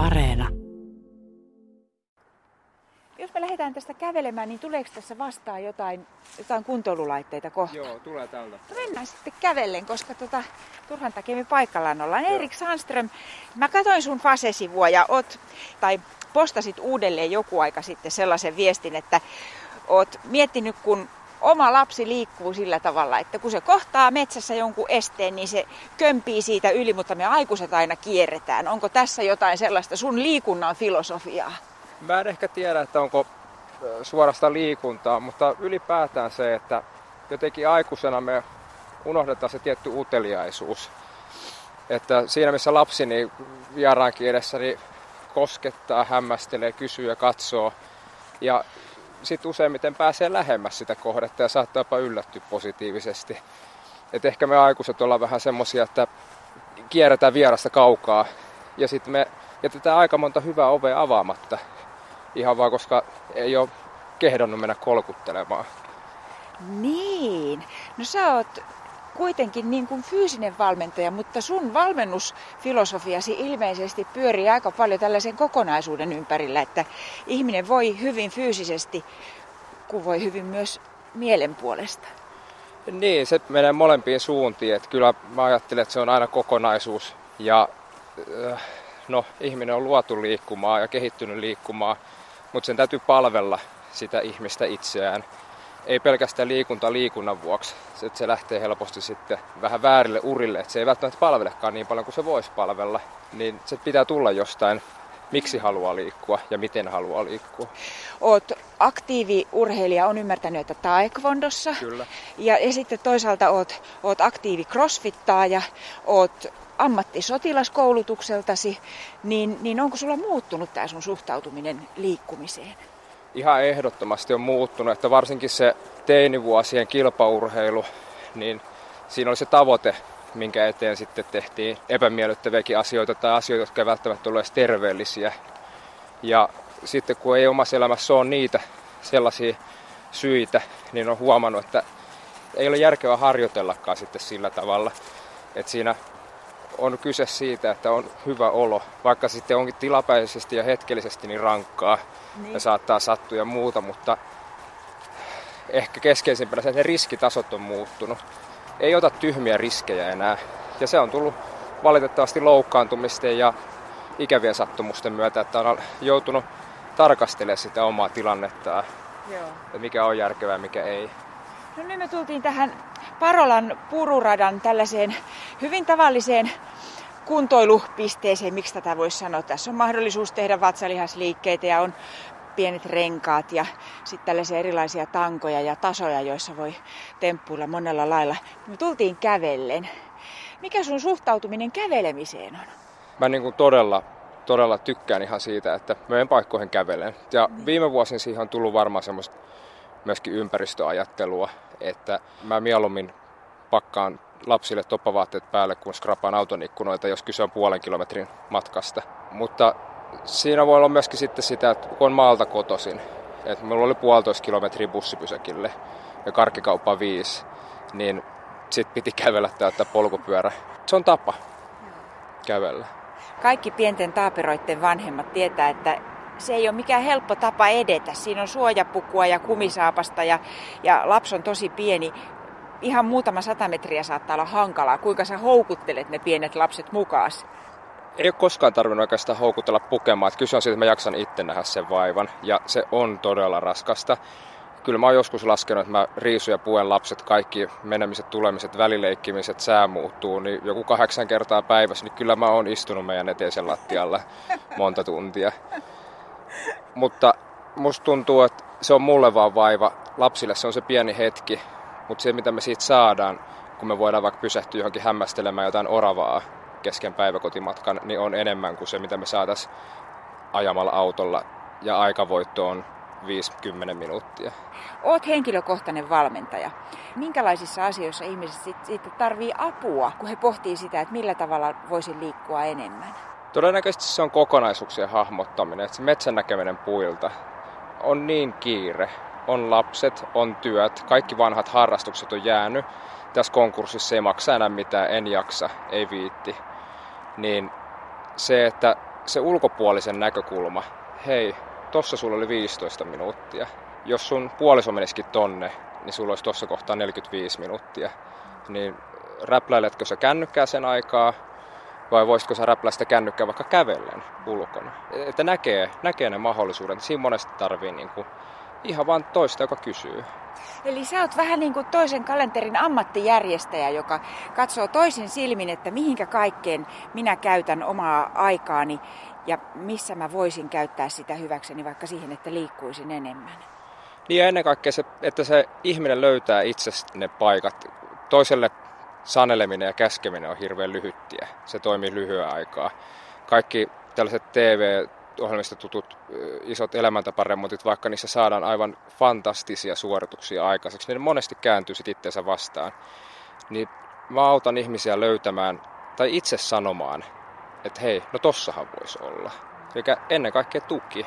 Areena. Jos me lähdetään tästä kävelemään, niin tuleeko tässä vastaan jotain, jotain kuntoilulaitteita kohta? Joo, tulee täältä. No mennään sitten kävellen, koska tota, turhan takia me paikallaan ollaan. Erik Sandström, mä katsoin sun Fase-sivua ja oot, tai postasit uudelleen joku aika sitten sellaisen viestin, että oot miettinyt, kun oma lapsi liikkuu sillä tavalla, että kun se kohtaa metsässä jonkun esteen, niin se kömpii siitä yli, mutta me aikuiset aina kierretään. Onko tässä jotain sellaista sun liikunnan filosofiaa? Mä en ehkä tiedä, että onko suorasta liikuntaa, mutta ylipäätään se, että jotenkin aikuisena me unohdetaan se tietty uteliaisuus. Että siinä missä lapsi niin vieraankin edessä niin koskettaa, hämmästelee, kysyy ja katsoo. Ja sitten useimmiten pääsee lähemmäs sitä kohdetta ja saattaa jopa yllättyä positiivisesti. Et ehkä me aikuiset ollaan vähän semmosia, että kierretään vierasta kaukaa ja sitten me jätetään aika monta hyvää ovea avaamatta. Ihan vaan koska ei ole kehdonnut mennä kolkuttelemaan. Niin, no sä oot kuitenkin niin kuin fyysinen valmentaja, mutta sun valmennusfilosofiasi ilmeisesti pyörii aika paljon tällaisen kokonaisuuden ympärillä, että ihminen voi hyvin fyysisesti, kun voi hyvin myös mielen puolesta. Niin, se menee molempiin suuntiin. Että kyllä mä ajattelen, että se on aina kokonaisuus. Ja no, ihminen on luotu liikkumaan ja kehittynyt liikkumaan, mutta sen täytyy palvella sitä ihmistä itseään ei pelkästään liikunta liikunnan vuoksi. Että se lähtee helposti sitten vähän väärille urille, että se ei välttämättä palvelekaan niin paljon kuin se voisi palvella. Niin se pitää tulla jostain, miksi haluaa liikkua ja miten haluaa liikkua. Oot aktiiviurheilija, on ymmärtänyt, että taekwondossa. Kyllä. Ja, ja sitten toisaalta oot, oot aktiivi crossfittaaja, oot ammattisotilaskoulutukseltasi, niin, niin onko sulla muuttunut tämä sun suhtautuminen liikkumiseen? Ihan ehdottomasti on muuttunut, että varsinkin se teinivuosien kilpaurheilu, niin siinä oli se tavoite, minkä eteen sitten tehtiin epämiellyttäviäkin asioita tai asioita, jotka eivät välttämättä ole edes terveellisiä. Ja sitten kun ei omassa elämässä ole niitä sellaisia syitä, niin on huomannut, että ei ole järkevää harjoitellakaan sitten sillä tavalla. Että siinä on kyse siitä, että on hyvä olo, vaikka sitten onkin tilapäisesti ja hetkellisesti niin rankkaa niin. ja saattaa sattua ja muuta, mutta ehkä keskeisimpänä se, että ne riskitasot on muuttunut. Ei ota tyhmiä riskejä enää. Ja se on tullut valitettavasti loukkaantumisten ja ikävien sattumusten myötä, että on joutunut tarkastelemaan sitä omaa tilannettaan. Joo. Että mikä on järkevää mikä ei. No nyt me tultiin tähän Parolan pururadan tällaiseen hyvin tavalliseen kuntoilupisteeseen, miksi tätä voisi sanoa. Tässä on mahdollisuus tehdä vatsalihasliikkeitä ja on pienet renkaat ja sitten tällaisia erilaisia tankoja ja tasoja, joissa voi temppuilla monella lailla. Me tultiin kävellen. Mikä sun suhtautuminen kävelemiseen on? Mä niin kuin todella, todella tykkään ihan siitä, että möen paikkoihin kävelen. Ja niin. viime vuosina siihen on tullut varmaan semmoista myöskin ympäristöajattelua, että mä mieluummin pakkaan lapsille toppavaatteet päälle, kun skrapaan auton ikkunoita, jos kyse on puolen kilometrin matkasta. Mutta siinä voi olla myöskin sitten sitä, että kun on maalta kotosin, että mulla oli puolitoista kilometriä bussipysäkille ja karkkikauppa viisi, niin sitten piti kävellä täyttää polkupyörä. Se on tapa kävellä. Kaikki pienten taaperoiden vanhemmat tietää, että se ei ole mikään helppo tapa edetä. Siinä on suojapukua ja kumisaapasta ja, ja lapsi on tosi pieni. Ihan muutama sata metriä saattaa olla hankalaa. Kuinka sä houkuttelet ne pienet lapset mukaan? Ei ole koskaan tarvinnut oikeastaan houkutella pukemaan. Kyse on siitä, että mä jaksan itse nähdä sen vaivan. Ja se on todella raskasta. Kyllä mä oon joskus laskenut, että mä riisun ja puen lapset, kaikki menemiset, tulemiset, välileikkimiset, sää muuttuu, niin joku kahdeksan kertaa päivässä, niin kyllä mä oon istunut meidän eteisen lattialla monta tuntia. Mutta musta tuntuu, että se on mulle vaan vaiva. Lapsille se on se pieni hetki, mutta se mitä me siitä saadaan, kun me voidaan vaikka pysähtyä johonkin hämmästelemään jotain oravaa kesken päiväkotimatkan, niin on enemmän kuin se, mitä me saataisiin ajamalla autolla. Ja aikavoitto on 5-10 minuuttia. Oot henkilökohtainen valmentaja. Minkälaisissa asioissa ihmiset sitten tarvii apua, kun he pohtii sitä, että millä tavalla voisi liikkua enemmän? Todennäköisesti se on kokonaisuuksien hahmottaminen, että se metsän näkeminen puilta on niin kiire. On lapset, on työt, kaikki vanhat harrastukset on jäänyt. Tässä konkurssissa ei maksa enää mitään, en jaksa, ei viitti. Niin se, että se ulkopuolisen näkökulma, hei, tossa sulla oli 15 minuuttia. Jos sun puoliso menisikin tonne, niin sulla olisi tuossa kohtaa 45 minuuttia. Niin räpläiletkö sä kännykkää sen aikaa, vai voisitko sä räplää sitä kännykkää vaikka kävellen ulkona? Että näkee, näkee ne mahdollisuudet. Siinä monesti tarvii niin kuin ihan vain toista, joka kysyy. Eli sä oot vähän niin kuin toisen kalenterin ammattijärjestäjä, joka katsoo toisin silmin, että mihinkä kaikkeen minä käytän omaa aikaani ja missä mä voisin käyttää sitä hyväkseni vaikka siihen, että liikkuisin enemmän. Niin ja ennen kaikkea se, että se ihminen löytää itse ne paikat. Toiselle saneleminen ja käskeminen on hirveän lyhyttiä. Se toimii lyhyen aikaa. Kaikki tällaiset TV ohjelmista tutut isot elämäntaparemontit, vaikka niissä saadaan aivan fantastisia suorituksia aikaiseksi, niin ne monesti kääntyy sitten itseensä vastaan. Niin mä autan ihmisiä löytämään tai itse sanomaan, että hei, no tossahan voisi olla. Eli ennen kaikkea tuki.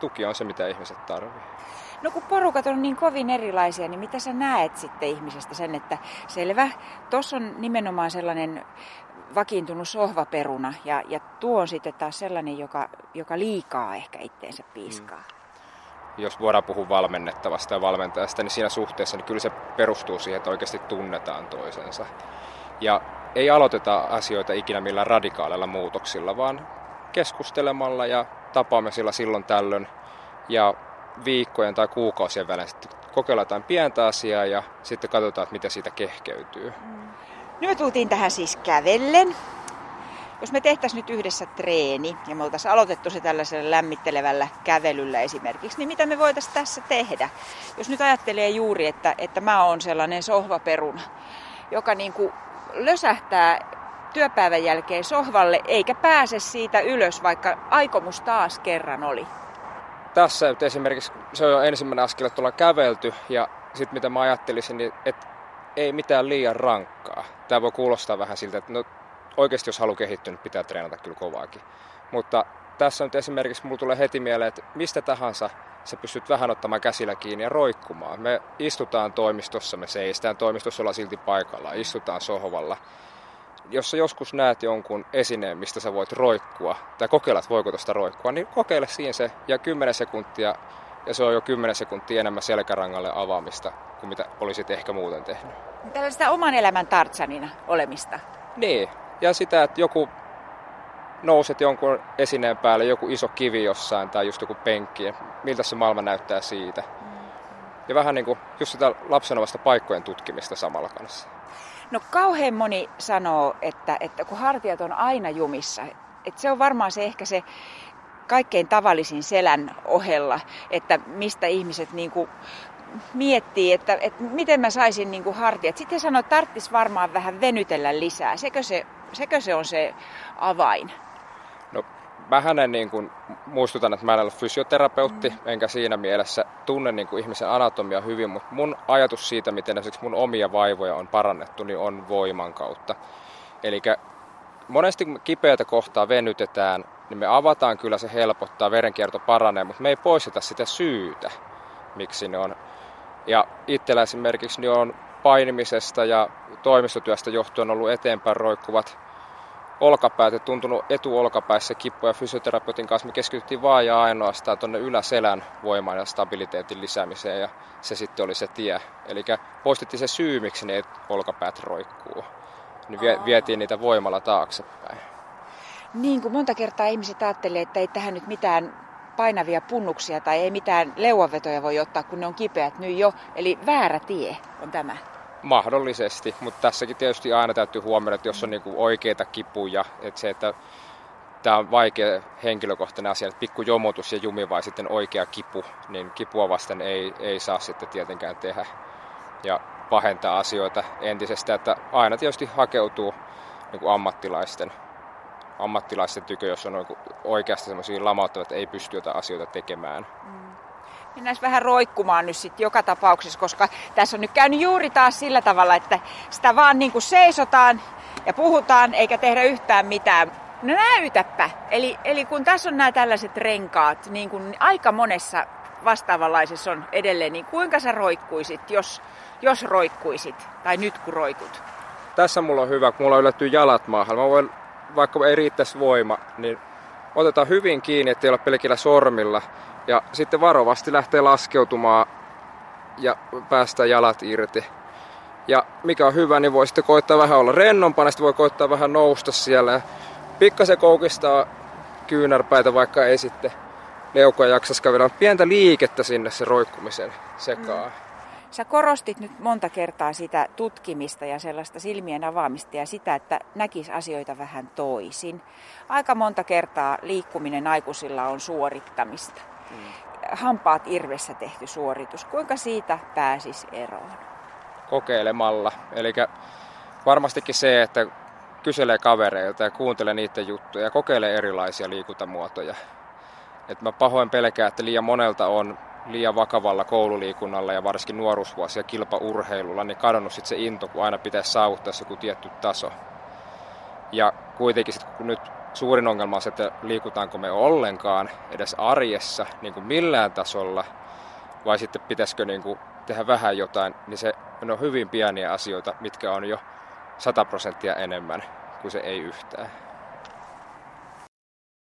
Tuki on se, mitä ihmiset tarvitsevat. No kun porukat on niin kovin erilaisia, niin mitä sä näet sitten ihmisestä sen, että selvä, tuossa on nimenomaan sellainen vakiintunut sohvaperuna ja, ja tuo on sitten taas sellainen, joka, joka liikaa ehkä itteensä piiskaa. Mm. Jos voidaan puhua valmennettavasta ja valmentajasta, niin siinä suhteessa niin kyllä se perustuu siihen, että oikeasti tunnetaan toisensa. Ja ei aloiteta asioita ikinä millään radikaaleilla muutoksilla, vaan keskustelemalla ja tapaamisilla silloin tällöin. Ja viikkojen tai kuukausien välein sitten kokeillaan jotain pientä asiaa ja sitten katsotaan, että miten siitä kehkeytyy. Mm. Nyt me tultiin tähän siis kävellen. Jos me tehtäisiin nyt yhdessä treeni ja me oltaisiin aloitettu se tällaisella lämmittelevällä kävelyllä esimerkiksi, niin mitä me voitaisiin tässä tehdä? Jos nyt ajattelee juuri, että, että mä oon sellainen sohvaperuna, joka niin kuin lösähtää työpäivän jälkeen sohvalle eikä pääse siitä ylös, vaikka aikomus taas kerran oli. Tässä nyt esimerkiksi se on jo ensimmäinen askel, että ollaan kävelty ja sitten mitä mä ajattelisin, niin että ei mitään liian rankkaa. Tämä voi kuulostaa vähän siltä, että no, oikeasti jos haluaa kehittyä, niin pitää treenata kyllä kovaakin. Mutta tässä nyt esimerkiksi mulla tulee heti mieleen, että mistä tahansa sä pystyt vähän ottamaan käsillä kiinni ja roikkumaan. Me istutaan toimistossa, me seistään toimistossa, ollaan silti paikalla, istutaan sohvalla. Jos sä joskus näet jonkun esineen, mistä sä voit roikkua, tai kokeilla, että voiko tuosta roikkua, niin kokeile siinä se, ja 10 sekuntia, ja se on jo 10 sekuntia enemmän selkärangalle avaamista kuin mitä olisit ehkä muuten tehnyt. Tällaista oman elämän tartsanina olemista. Niin, ja sitä, että joku nouset jonkun esineen päälle, joku iso kivi jossain tai just joku penkki, miltä se maailma näyttää siitä. Ja vähän niin kuin just sitä lapsenovasta paikkojen tutkimista samalla kanssa. No kauhean moni sanoo, että, että kun hartiat on aina jumissa, että se on varmaan se ehkä se kaikkein tavallisin selän ohella, että mistä ihmiset niin kuin miettii, että, että miten mä saisin niin kuin hartiat. Sitten sanoo, että tarvitsisi varmaan vähän venytellä lisää. Sekö se, sekö se on se avain? No vähän niin kuin muistutan, että mä en ole fysioterapeutti, mm. enkä siinä mielessä tunne niin kuin ihmisen anatomia hyvin, mutta mun ajatus siitä, miten esimerkiksi mun omia vaivoja on parannettu, niin on voiman kautta. Eli monesti kun kipeätä kohtaa venytetään, niin me avataan kyllä se helpottaa, verenkierto paranee, mutta me ei poisteta sitä syytä, miksi ne on ja itsellä esimerkiksi niin on painimisesta ja toimistotyöstä johtuen ollut eteenpäin roikkuvat olkapäät ja tuntunut etuolkapäissä kipu ja fysioterapeutin kanssa me keskityttiin vaan ja ainoastaan tuonne yläselän voimaan ja stabiliteetin lisäämiseen ja se sitten oli se tie. Eli poistettiin se syy, miksi ne olkapäät roikkuu. Niin vie, vietiin niitä voimalla taaksepäin. Niin kuin monta kertaa ihmiset ajattelee, että ei tähän nyt mitään painavia punnuksia tai ei mitään leuavetoja voi ottaa, kun ne on kipeät nyt jo. Eli väärä tie on tämä. Mahdollisesti, mutta tässäkin tietysti aina täytyy huomioida, että jos on niinku oikeita kipuja, että se, että tämä on vaikea henkilökohtainen asia, että pikku jomotus ja jumi vai sitten oikea kipu, niin kipua vasten ei, ei saa sitten tietenkään tehdä ja pahentaa asioita entisestä, että aina tietysti hakeutuu niin ammattilaisten ammattilaisten tykö, jos on oikeasti sellaisia lamauttavia, että ei pysty jotain asioita tekemään. Mm. Mennään vähän roikkumaan nyt sitten joka tapauksessa, koska tässä on nyt käynyt juuri taas sillä tavalla, että sitä vaan niin kuin seisotaan ja puhutaan eikä tehdä yhtään mitään. No näytäpä. Eli, eli kun tässä on nämä tällaiset renkaat, niin kuin aika monessa vastaavanlaisessa on edelleen, niin kuinka sä roikkuisit, jos, jos roikkuisit, tai nyt kun roikut? Tässä mulla on hyvä, kun mulla on yllätty jalat maahan. Mä voin vaikka ei riittäisi voima, niin otetaan hyvin kiinni, ettei olla pelkillä sormilla. Ja sitten varovasti lähtee laskeutumaan ja päästää jalat irti. Ja mikä on hyvä, niin voi sitten koittaa vähän olla rennompana, sitten voi koittaa vähän nousta siellä. Ja pikkasen koukistaa kyynärpäitä, vaikka ei sitten leukoja jaksas kävellä. Pientä liikettä sinne se roikkumisen sekaan. Mm. Sä korostit nyt monta kertaa sitä tutkimista ja sellaista silmien avaamista ja sitä, että näkis asioita vähän toisin. Aika monta kertaa liikkuminen aikuisilla on suorittamista. Mm. Hampaat irvessä tehty suoritus. Kuinka siitä pääsis eroon? Kokeilemalla. Eli varmastikin se, että kyselee kavereilta ja kuuntelee niiden juttuja ja kokeilee erilaisia liikuntamuotoja. Et mä pahoin pelkään, että liian monelta on liian vakavalla koululiikunnalla ja varsinkin nuoruusvuosia kilpaurheilulla, niin kadonnut sit se into, kun aina pitäisi saavuttaa joku tietty taso. Ja kuitenkin sit, kun nyt suurin ongelma on se, että liikutaanko me ollenkaan edes arjessa niin kuin millään tasolla, vai sitten pitäisikö niin kuin tehdä vähän jotain, niin se on hyvin pieniä asioita, mitkä on jo 100 prosenttia enemmän kuin se ei yhtään.